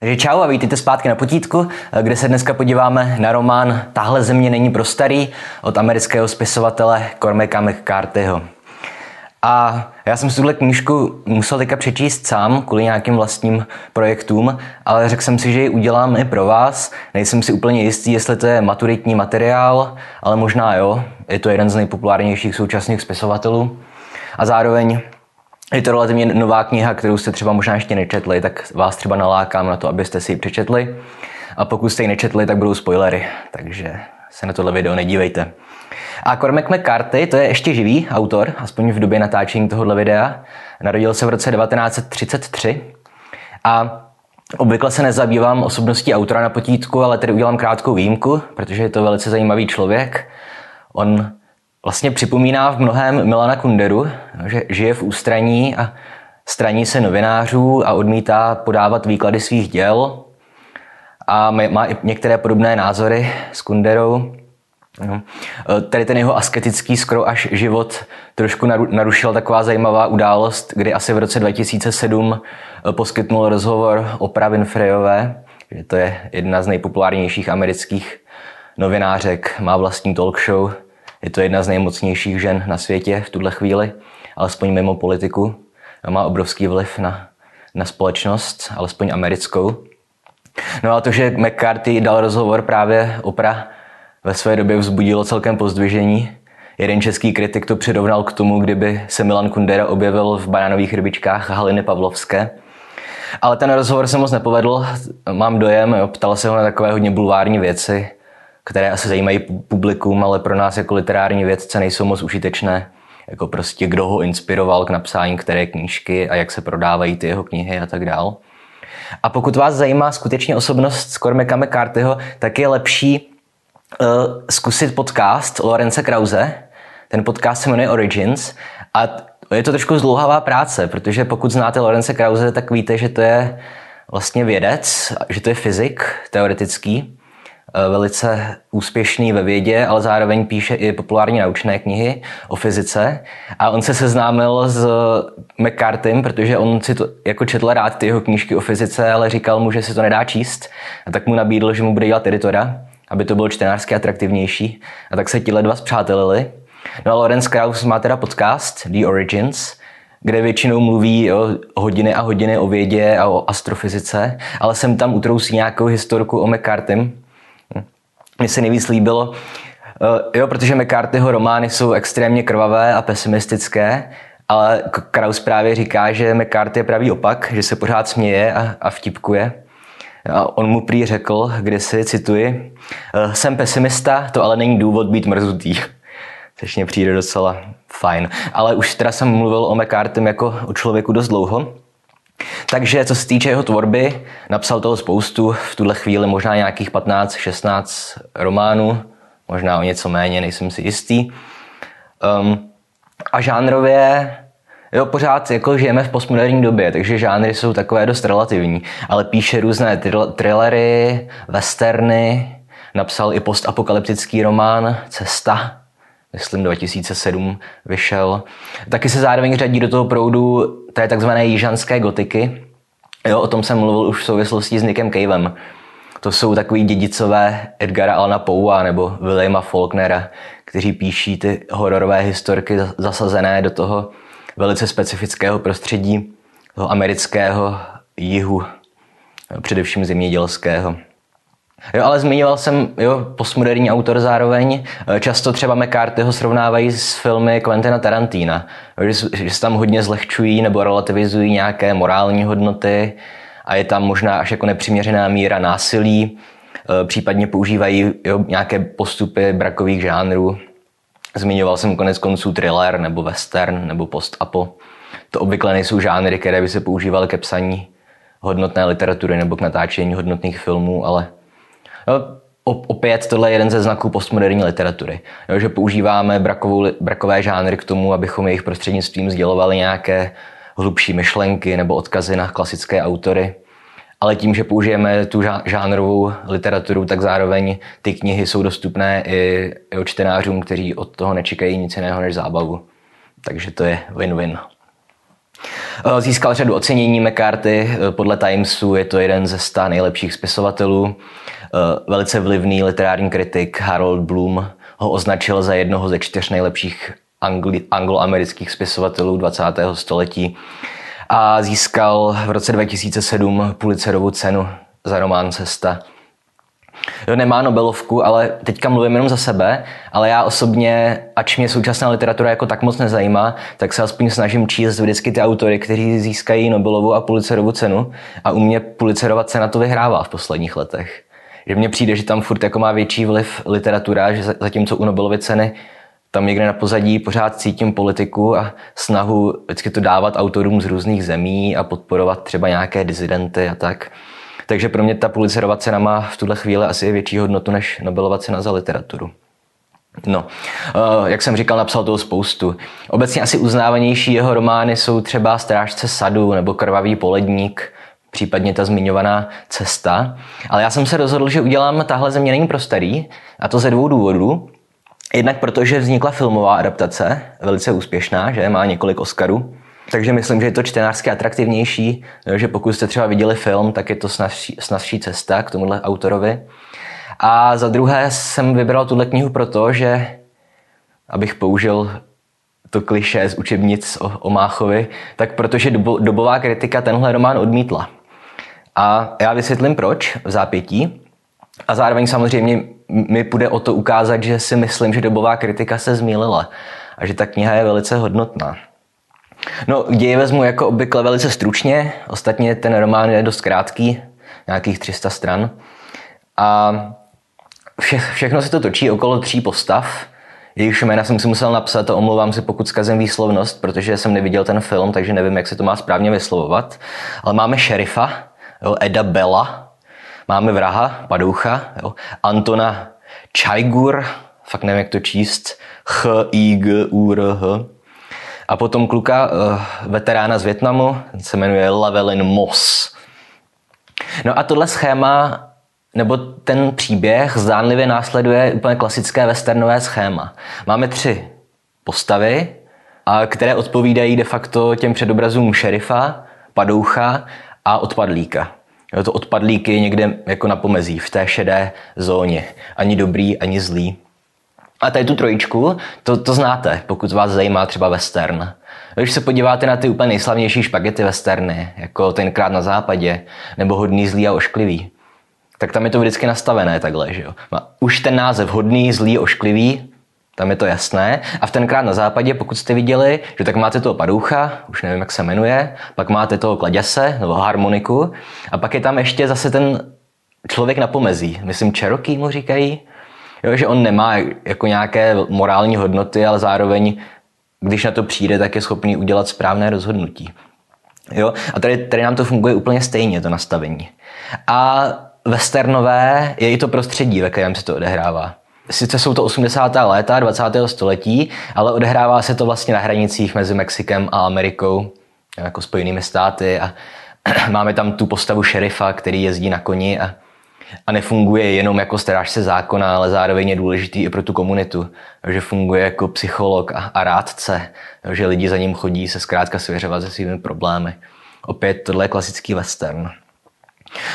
Takže čau a vítejte zpátky na potítku, kde se dneska podíváme na román Tahle země není pro starý od amerického spisovatele Cormaca McCarthyho. A já jsem si tuhle knížku musel teďka přečíst sám kvůli nějakým vlastním projektům, ale řekl jsem si, že ji udělám i pro vás. Nejsem si úplně jistý, jestli to je maturitní materiál, ale možná jo. Je to jeden z nejpopulárnějších současných spisovatelů. A zároveň je to relativně nová kniha, kterou jste třeba možná ještě nečetli, tak vás třeba nalákám na to, abyste si ji přečetli. A pokud jste ji nečetli, tak budou spoilery, takže se na tohle video nedívejte. A Cormac McCarthy, to je ještě živý autor, aspoň v době natáčení tohohle videa. Narodil se v roce 1933 a Obvykle se nezabývám osobností autora na potítku, ale tedy udělám krátkou výjimku, protože je to velice zajímavý člověk. On vlastně připomíná v mnohem Milana Kunderu, že žije v ústraní a straní se novinářů a odmítá podávat výklady svých děl a má i některé podobné názory s Kunderou. No. Tady ten jeho asketický skoro až život trošku narušil taková zajímavá událost, kdy asi v roce 2007 e, poskytnul rozhovor Oprah Winfreyové, že to je jedna z nejpopulárnějších amerických novinářek, má vlastní talk show, je to jedna z nejmocnějších žen na světě v tuhle chvíli, alespoň mimo politiku. Má obrovský vliv na, na společnost, alespoň americkou. No a to, že McCarthy dal rozhovor právě Oprah ve své době vzbudilo celkem pozdvižení. Jeden český kritik to přirovnal k tomu, kdyby se Milan Kundera objevil v banánových rybičkách Haliny Pavlovské. Ale ten rozhovor se moc nepovedl, mám dojem, jo, ptal se ho na takové hodně bulvární věci, které asi zajímají publikum, ale pro nás jako literární vědce nejsou moc užitečné. Jako prostě kdo ho inspiroval k napsání které knížky a jak se prodávají ty jeho knihy a tak dál. A pokud vás zajímá skutečně osobnost s Cormaca McCarthyho, tak je lepší uh, zkusit podcast Lorence Krause. Ten podcast se jmenuje Origins a je to trošku zdlouhavá práce, protože pokud znáte Lorence Krause, tak víte, že to je vlastně vědec, že to je fyzik teoretický, velice úspěšný ve vědě, ale zároveň píše i populární naučné knihy o fyzice. A on se seznámil s McCartym, protože on si to jako četl rád ty jeho knížky o fyzice, ale říkal mu, že si to nedá číst. A tak mu nabídl, že mu bude dělat editora aby to bylo čtenářsky atraktivnější. A tak se tihle dva zpřátelili. No a Lorenz Krauss má teda podcast The Origins, kde většinou mluví o hodiny a hodiny o vědě a o astrofyzice, ale jsem tam utrousí nějakou historku o McCartym. Mně se nejvíc líbilo, eh, jo, protože McCarthyho romány jsou extrémně krvavé a pesimistické, ale Kraus právě říká, že McCarthy je pravý opak, že se pořád směje a, a vtipkuje. A on mu prý řekl, kdysi, cituji, eh, jsem pesimista, to ale není důvod být mrzutý. Což mě přijde docela fajn. Ale už teda jsem mluvil o McCartym jako o člověku dost dlouho. Takže co se týče jeho tvorby, napsal toho spoustu, v tuhle chvíli možná nějakých 15-16 románů, možná o něco méně, nejsem si jistý. Um, a žánrově Jo, pořád jako žijeme v postmoderní době, takže žánry jsou takové dost relativní, ale píše různé thrillery, westerny, napsal i postapokalyptický román Cesta, myslím 2007 vyšel. Taky se zároveň řadí do toho proudu té takzvané jižanské gotiky. Jo, o tom jsem mluvil už v souvislosti s Nickem Cavem. To jsou takový dědicové Edgara Alana Poua nebo Williama Faulknera, kteří píší ty hororové historky zasazené do toho velice specifického prostředí toho amerického jihu, především zemědělského. Jo, ale zmiňoval jsem, jo, postmoderní autor zároveň. Často třeba McCarthyho srovnávají s filmy Quentina Tarantina, že, že se tam hodně zlehčují nebo relativizují nějaké morální hodnoty a je tam možná až jako nepřiměřená míra násilí, případně používají jo, nějaké postupy brakových žánrů. Zmiňoval jsem konec konců thriller nebo western nebo post-apo. To obvykle nejsou žánry, které by se používaly ke psaní hodnotné literatury nebo k natáčení hodnotných filmů, ale opět tohle je jeden ze znaků postmoderní literatury. Jo, že používáme brakovou, brakové žánry k tomu, abychom jejich prostřednictvím sdělovali nějaké hlubší myšlenky nebo odkazy na klasické autory ale tím, že použijeme tu žánrovou literaturu, tak zároveň ty knihy jsou dostupné i, i čtenářům, kteří od toho nečekají nic jiného než zábavu. Takže to je win-win. Eh, získal řadu ocenění McCarthy, eh, podle Timesu je to jeden ze sta nejlepších spisovatelů. Velice vlivný literární kritik Harold Bloom ho označil za jednoho ze čtyř nejlepších angli- angloamerických spisovatelů 20. století a získal v roce 2007 Pulitzerovu cenu za román Cesta. Jo, nemá Nobelovku, ale teďka mluvím jenom za sebe, ale já osobně, ač mě současná literatura jako tak moc nezajímá, tak se aspoň snažím číst vždycky ty autory, kteří získají Nobelovu a Pulitzerovu cenu a u mě Pulitzerova cena to vyhrává v posledních letech. Že mně přijde, že tam furt jako má větší vliv literatura, že zatímco u Nobelovy ceny tam někde na pozadí pořád cítím politiku a snahu vždycky to dávat autorům z různých zemí a podporovat třeba nějaké dizidenty a tak. Takže pro mě ta Pulitzerova cena má v tuhle chvíli asi větší hodnotu než Nobelova cena za literaturu. No, eh, jak jsem říkal, napsal toho spoustu. Obecně asi uznávanější jeho romány jsou třeba Strážce sadu nebo Krvavý poledník, případně ta zmiňovaná cesta. Ale já jsem se rozhodl, že udělám tahle země není pro starý, a to ze dvou důvodů. Jednak protože vznikla filmová adaptace, velice úspěšná, že má několik Oscarů. Takže myslím, že je to čtenářsky atraktivnější, že pokud jste třeba viděli film, tak je to snazší, snazší cesta k tomuhle autorovi. A za druhé jsem vybral tuhle knihu proto, že abych použil to kliše z učebnic o, o Máchovi, tak protože dobo, dobová kritika tenhle román odmítla. A já vysvětlím proč v zápětí. A zároveň samozřejmě mi půjde o to ukázat, že si myslím, že dobová kritika se zmýlila a že ta kniha je velice hodnotná. No, děje vezmu jako obvykle velice stručně, ostatně ten román je dost krátký, nějakých 300 stran. A vše, všechno se to točí okolo tří postav, jejichž jména jsem si musel napsat a omlouvám se, pokud zkazím výslovnost, protože jsem neviděl ten film, takže nevím, jak se to má správně vyslovovat. Ale máme šerifa, jo, Eda Bella, máme vraha, Padoucha, jo, Antona Čajgur, fakt nevím, jak to číst, H-I-G-U-R-H, a potom kluka, uh, veterána z Větnamu, se jmenuje Lavelin Moss. No a tohle schéma, nebo ten příběh zdánlivě následuje úplně klasické westernové schéma. Máme tři postavy, a které odpovídají de facto těm předobrazům šerifa, padoucha a odpadlíka. Jo, to odpadlík je někde jako na pomezí, v té šedé zóně. Ani dobrý, ani zlý. A tady tu trojičku, to, to znáte, pokud vás zajímá třeba western. Když se podíváte na ty úplně nejslavnější špagety westerny, jako tenkrát na západě, nebo hodný, zlý a ošklivý, tak tam je to vždycky nastavené takhle, že jo. Už ten název hodný, zlý, ošklivý, tam je to jasné. A v tenkrát na západě, pokud jste viděli, že tak máte toho padoucha, už nevím, jak se jmenuje, pak máte toho kladěse nebo harmoniku a pak je tam ještě zase ten člověk na pomezí. Myslím, Cherokee mu říkají, Jo, že on nemá jako nějaké morální hodnoty, ale zároveň, když na to přijde, tak je schopný udělat správné rozhodnutí. Jo? A tady, tady nám to funguje úplně stejně, to nastavení. A westernové je i to prostředí, ve kterém se to odehrává. Sice jsou to 80. léta 20. století, ale odehrává se to vlastně na hranicích mezi Mexikem a Amerikou, jako Spojenými státy a máme tam tu postavu šerifa, který jezdí na koni a a nefunguje jenom jako strážce zákona, ale zároveň je důležitý i pro tu komunitu, že funguje jako psycholog a, a rádce, že lidi za ním chodí se zkrátka svěřovat se svými problémy. Opět tohle je klasický western.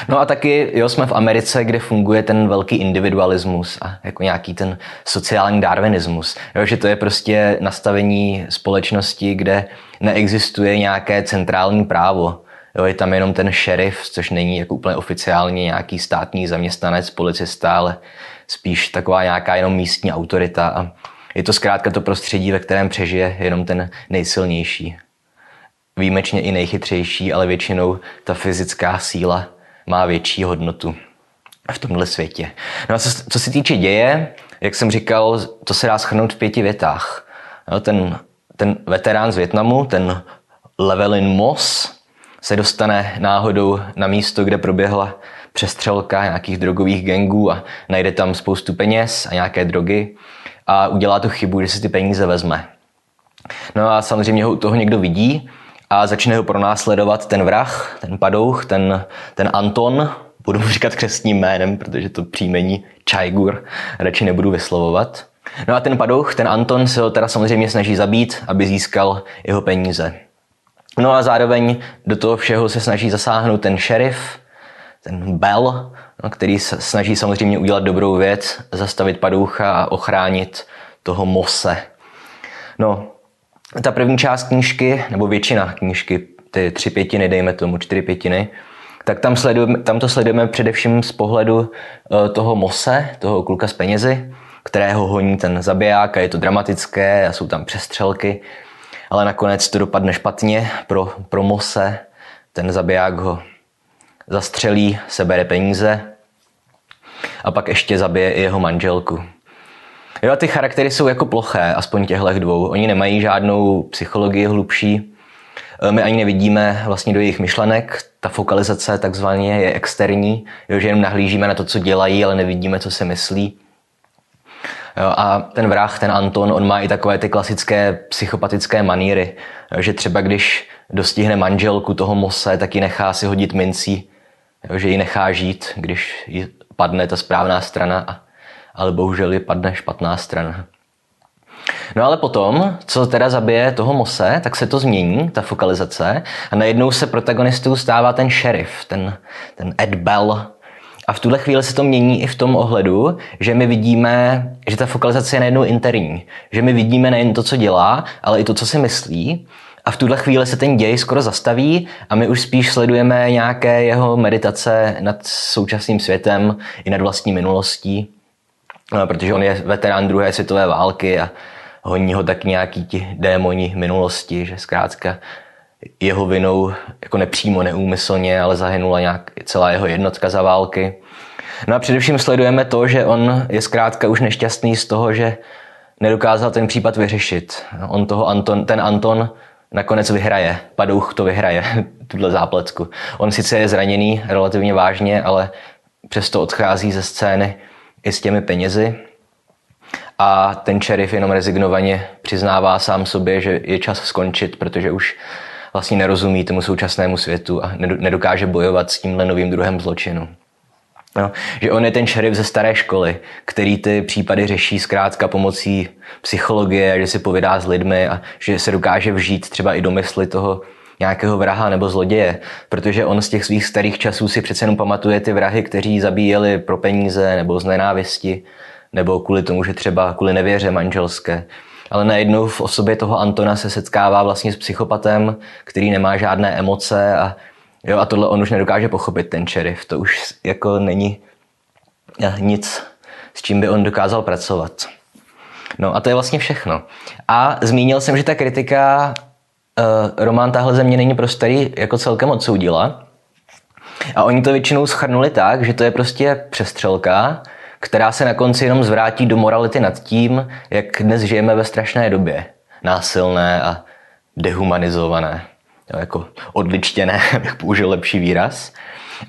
No a taky jo, jsme v Americe, kde funguje ten velký individualismus a jako nějaký ten sociální darwinismus. Jo, že to je prostě nastavení společnosti, kde neexistuje nějaké centrální právo, Jo, je tam jenom ten šerif, což není jako úplně oficiálně nějaký státní zaměstnanec, policista, ale spíš taková nějaká jenom místní autorita. A je to zkrátka to prostředí, ve kterém přežije jenom ten nejsilnější. Výjimečně i nejchytřejší, ale většinou ta fyzická síla má větší hodnotu v tomhle světě. No a co, co se týče děje, jak jsem říkal, to se dá schrnout v pěti větách. No, ten, ten veterán z Větnamu, ten Levelin Moss, se dostane náhodou na místo, kde proběhla přestřelka nějakých drogových gangů a najde tam spoustu peněz a nějaké drogy a udělá tu chybu, že si ty peníze vezme. No a samozřejmě ho toho někdo vidí a začne ho pronásledovat ten vrah, ten padouch, ten, ten Anton, budu mu říkat křestním jménem, protože to příjmení Čajgur radši nebudu vyslovovat. No a ten padouch, ten Anton se ho teda samozřejmě snaží zabít, aby získal jeho peníze. No a zároveň do toho všeho se snaží zasáhnout ten šerif, ten Bell, no, který se snaží samozřejmě udělat dobrou věc, zastavit padoucha a ochránit toho Mose. No, ta první část knížky, nebo většina knížky, ty tři pětiny, dejme tomu, čtyři pětiny, tak tam, sledujeme, tam to sledujeme především z pohledu uh, toho Mose, toho kluka z penězi, kterého honí ten zabiják a je to dramatické a jsou tam přestřelky, ale nakonec to dopadne špatně pro, pro Mose. Ten zabiják ho zastřelí, sebere peníze a pak ještě zabije i jeho manželku. Jo, ty charaktery jsou jako ploché, aspoň těchto dvou. Oni nemají žádnou psychologii hlubší. E, my ani nevidíme vlastně do jejich myšlenek. Ta fokalizace takzvaně je externí, jo, že jenom nahlížíme na to, co dělají, ale nevidíme, co se myslí. Jo, a ten vrah, ten Anton, on má i takové ty klasické psychopatické maníry, že třeba když dostihne manželku toho Mose, tak ji nechá si hodit mincí, jo, že ji nechá žít, když ji padne ta správná strana, a, ale bohužel ji padne špatná strana. No ale potom, co teda zabije toho Mose, tak se to změní, ta fokalizace, a najednou se protagonistou stává ten šerif, ten, ten Ed Bell, a v tuhle chvíli se to mění i v tom ohledu, že my vidíme, že ta fokalizace je najednou interní. Že my vidíme nejen to, co dělá, ale i to, co si myslí. A v tuhle chvíli se ten děj skoro zastaví a my už spíš sledujeme nějaké jeho meditace nad současným světem i nad vlastní minulostí. No, protože on je veterán druhé světové války a honí ho tak nějaký ti démoni minulosti, že zkrátka jeho vinou, jako nepřímo, neúmyslně, ale zahynula nějak celá jeho jednotka za války. No a především sledujeme to, že on je zkrátka už nešťastný z toho, že nedokázal ten případ vyřešit. On toho Anton, ten Anton nakonec vyhraje. Padouch to vyhraje, tuhle zápletku. On sice je zraněný relativně vážně, ale přesto odchází ze scény i s těmi penězi. A ten šerif jenom rezignovaně přiznává sám sobě, že je čas skončit, protože už vlastně nerozumí tomu současnému světu a nedokáže bojovat s tímhle novým druhem zločinu. No, že on je ten šerif ze staré školy, který ty případy řeší zkrátka pomocí psychologie, že si povídá s lidmi a že se dokáže vžít třeba i do mysli toho nějakého vraha nebo zloděje, protože on z těch svých starých časů si přece jenom pamatuje ty vrahy, kteří zabíjeli pro peníze nebo z nenávisti, nebo kvůli tomu, že třeba kvůli nevěře manželské ale najednou v osobě toho Antona se setkává vlastně s psychopatem, který nemá žádné emoce a, jo, a tohle on už nedokáže pochopit, ten šerif. To už jako není eh, nic, s čím by on dokázal pracovat. No a to je vlastně všechno. A zmínil jsem, že ta kritika uh, román Tahle země není pro starý jako celkem odsoudila. A oni to většinou schrnuli tak, že to je prostě přestřelka, která se na konci jenom zvrátí do morality nad tím, jak dnes žijeme ve strašné době. Násilné a dehumanizované. Jo, jako odličtěné, bych použil lepší výraz.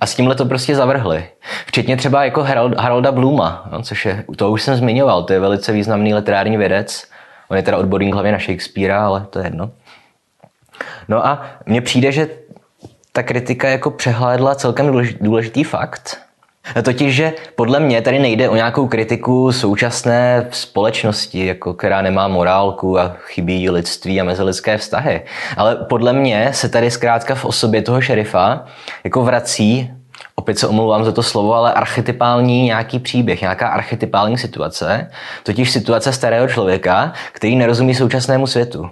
A s tímhle to prostě zavrhli. Včetně třeba jako Harold, Harolda Bluma, no, což je, to už jsem zmiňoval, to je velice významný literární vědec. On je teda odborník hlavně na Shakespearea, ale to je jedno. No a mně přijde, že ta kritika jako přehlédla celkem důležitý fakt, Totiž, že podle mě tady nejde o nějakou kritiku současné společnosti, jako která nemá morálku a chybí lidství a mezilidské vztahy. Ale podle mě se tady zkrátka v osobě toho šerifa jako vrací opět se omlouvám za to slovo, ale archetypální nějaký příběh, nějaká archetypální situace, totiž situace starého člověka, který nerozumí současnému světu.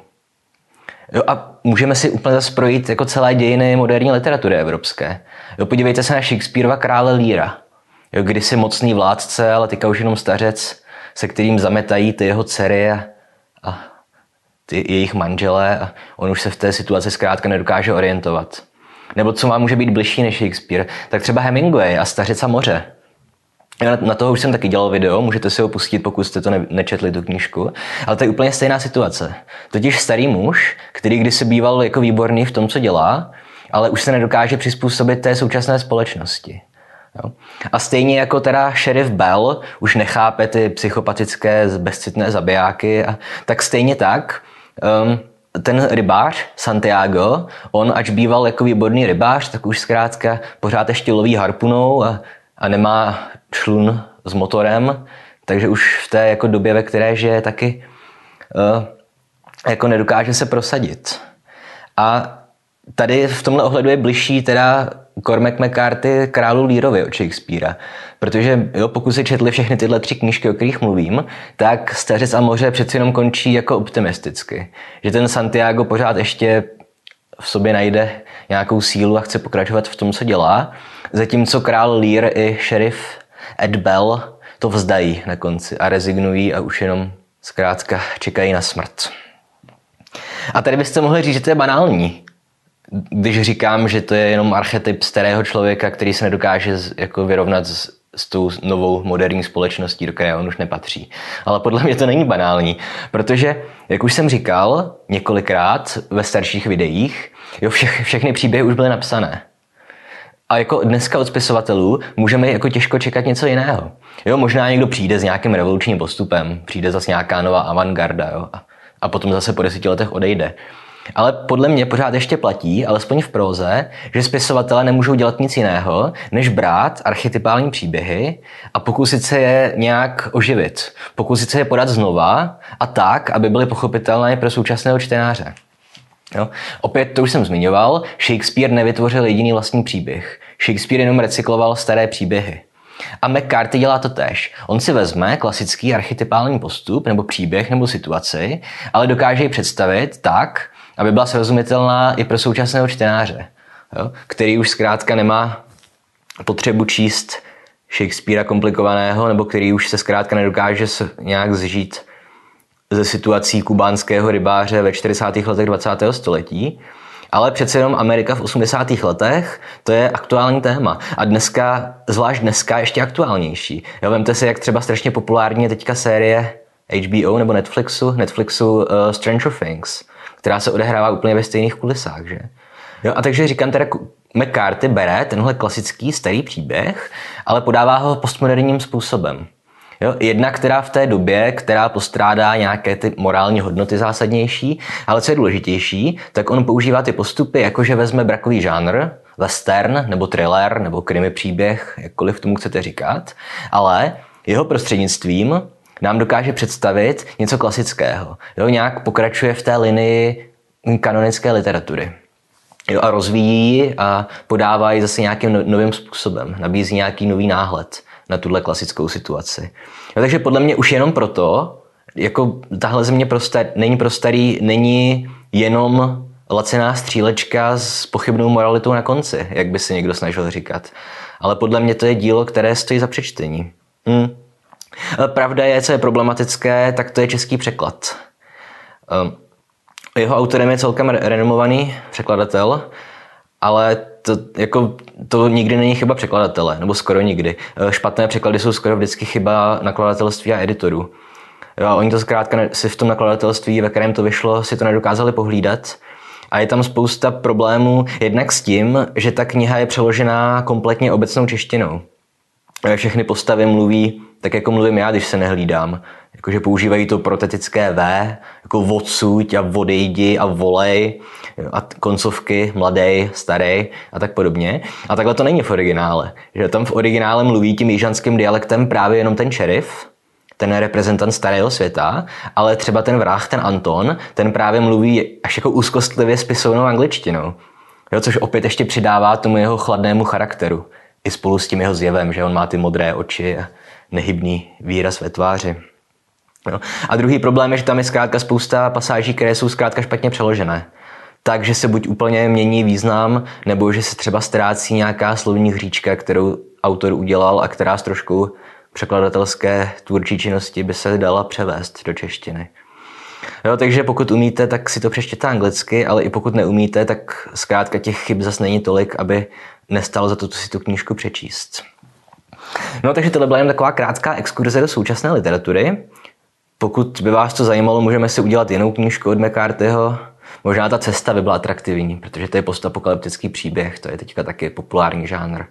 Jo, a můžeme si úplně zase projít jako celé dějiny moderní literatury evropské. Jo, podívejte se na Shakespeareova krále Líra. Jo, kdysi mocný vládce, ale teďka už jenom stařec, se kterým zametají ty jeho dcery a, a ty jejich manželé a on už se v té situaci zkrátka nedokáže orientovat. Nebo co má může být bližší než Shakespeare, tak třeba Hemingway a Stařica moře. Na, toho už jsem taky dělal video, můžete si ho pustit, pokud jste to ne, nečetli, tu knížku. Ale to je úplně stejná situace. Totiž starý muž, který kdysi býval jako výborný v tom, co dělá, ale už se nedokáže přizpůsobit té současné společnosti. Jo. A stejně jako teda šerif Bell už nechápe ty psychopatické bezcitné zabijáky, a, tak stejně tak um, ten rybář Santiago, on ač býval jako výborný rybář, tak už zkrátka pořád ještě loví harpunou a, a nemá člun s motorem, takže už v té jako době, ve které žije, taky uh, jako nedokáže se prosadit. A tady v tomhle ohledu je bližší teda Cormac McCarthy králu Lírovi od Shakespearea. Protože jo, pokud si četli všechny tyhle tři knížky, o kterých mluvím, tak Stařec a moře přeci jenom končí jako optimisticky. Že ten Santiago pořád ještě v sobě najde nějakou sílu a chce pokračovat v tom, co dělá. Zatímco král Lear i šerif Ed Bell to vzdají na konci a rezignují a už jenom zkrátka čekají na smrt. A tady byste mohli říct, že to je banální, když říkám, že to je jenom archetyp starého člověka, který se nedokáže jako vyrovnat s, s tou novou moderní společností, do které on už nepatří. Ale podle mě to není banální, protože, jak už jsem říkal několikrát ve starších videích, jo, vše, všechny příběhy už byly napsané. A jako dneska od spisovatelů můžeme jako těžko čekat něco jiného. Jo, možná někdo přijde s nějakým revolučním postupem, přijde zase nějaká nová avantgarda jo, a, a potom zase po deseti letech odejde. Ale podle mě pořád ještě platí, alespoň v proze, že spisovatelé nemůžou dělat nic jiného, než brát archetypální příběhy a pokusit se je nějak oživit. Pokusit se je podat znova a tak, aby byly pochopitelné pro současného čtenáře. Jo? Opět to už jsem zmiňoval, Shakespeare nevytvořil jediný vlastní příběh. Shakespeare jenom recykloval staré příběhy. A McCarthy dělá to tež. On si vezme klasický archetypální postup nebo příběh nebo situaci, ale dokáže ji představit tak, aby byla srozumitelná i pro současného čtenáře, jo? který už zkrátka nemá potřebu číst Shakespearea komplikovaného, nebo který už se zkrátka nedokáže nějak zžít ze situací kubánského rybáře ve 40. letech 20. století, ale přece jenom Amerika v 80. letech, to je aktuální téma. A dneska, zvlášť dneska, ještě aktuálnější. Jo, vemte si, jak třeba strašně populární je teďka série HBO nebo Netflixu, Netflixu uh, Stranger Things která se odehrává úplně ve stejných kulisách. Že? Jo, a takže říkám teda, McCarthy bere tenhle klasický starý příběh, ale podává ho postmoderním způsobem. Jo, jedna, která v té době, která postrádá nějaké ty morální hodnoty zásadnější, ale co je důležitější, tak on používá ty postupy, jakože vezme brakový žánr, western, nebo thriller, nebo krimi příběh, jakkoliv tomu chcete říkat, ale jeho prostřednictvím nám dokáže představit něco klasického. Jo, nějak pokračuje v té linii kanonické literatury. Jo, a rozvíjí a podává ji zase nějakým no, novým způsobem. Nabízí nějaký nový náhled na tuhle klasickou situaci. Jo, takže podle mě už jenom proto, jako tahle země pro star, není pro starý, není jenom lacená střílečka s pochybnou moralitou na konci, jak by si někdo snažil říkat. Ale podle mě to je dílo, které stojí za přečtení. Hmm. Pravda je, co je problematické, tak to je český překlad. Eh, jeho autorem je celkem renomovaný překladatel, ale to, jako, to nikdy není chyba překladatele, nebo skoro nikdy. Eh, špatné překlady jsou skoro vždycky chyba nakladatelství a editorů. Jo, oni to zkrátka si v tom nakladatelství, ve kterém to vyšlo, si to nedokázali pohlídat. A je tam spousta problémů, jednak s tím, že ta kniha je přeložená kompletně obecnou češtinou. Všechny postavy mluví tak jako mluvím já, když se nehlídám. Jakože používají to protetické V, jako odsuť a odejdi a volej a koncovky mladý, starý a tak podobně. A takhle to není v originále. Že tam v originále mluví tím jižanským dialektem právě jenom ten šerif, ten reprezentant starého světa, ale třeba ten vrah, ten Anton, ten právě mluví až jako úzkostlivě spisovnou angličtinou. Jo, což opět ještě přidává tomu jeho chladnému charakteru. I spolu s tím jeho zjevem, že on má ty modré oči a nehybný výraz ve tváři. No. A druhý problém je, že tam je zkrátka spousta pasáží, které jsou zkrátka špatně přeložené. Takže se buď úplně mění význam, nebo že se třeba ztrácí nějaká slovní hříčka, kterou autor udělal a která z trošku překladatelské tvůrčí činnosti by se dala převést do češtiny. Jo, takže pokud umíte, tak si to přečtěte anglicky, ale i pokud neumíte, tak zkrátka těch chyb zase není tolik, aby nestalo za to si tu knížku přečíst. No takže tohle byla jen taková krátká exkurze do současné literatury. Pokud by vás to zajímalo, můžeme si udělat jinou knížku od McCarthyho. Možná ta cesta by byla atraktivní, protože to je postapokalyptický příběh, to je teďka taky populární žánr.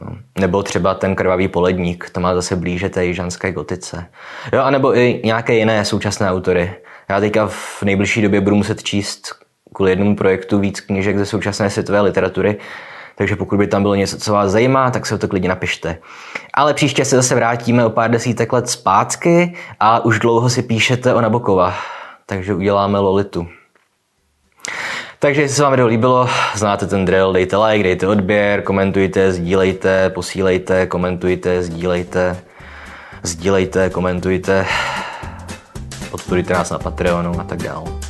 No. Nebo třeba ten krvavý poledník, to má zase blíže té jižanské gotice. Jo, anebo i nějaké jiné současné autory. Já teďka v nejbližší době budu muset číst kvůli jednomu projektu víc knížek ze současné světové literatury, takže pokud by tam bylo něco, co vás zajímá, tak se o to klidně napište. Ale příště se zase vrátíme o pár desítek let zpátky a už dlouho si píšete o Nabokova, takže uděláme Lolitu. Takže jestli se vám video líbilo, znáte ten drill, dejte like, dejte odběr, komentujte, sdílejte, posílejte, komentujte, sdílejte, sdílejte, komentujte, podporujte nás na Patreonu a tak dále.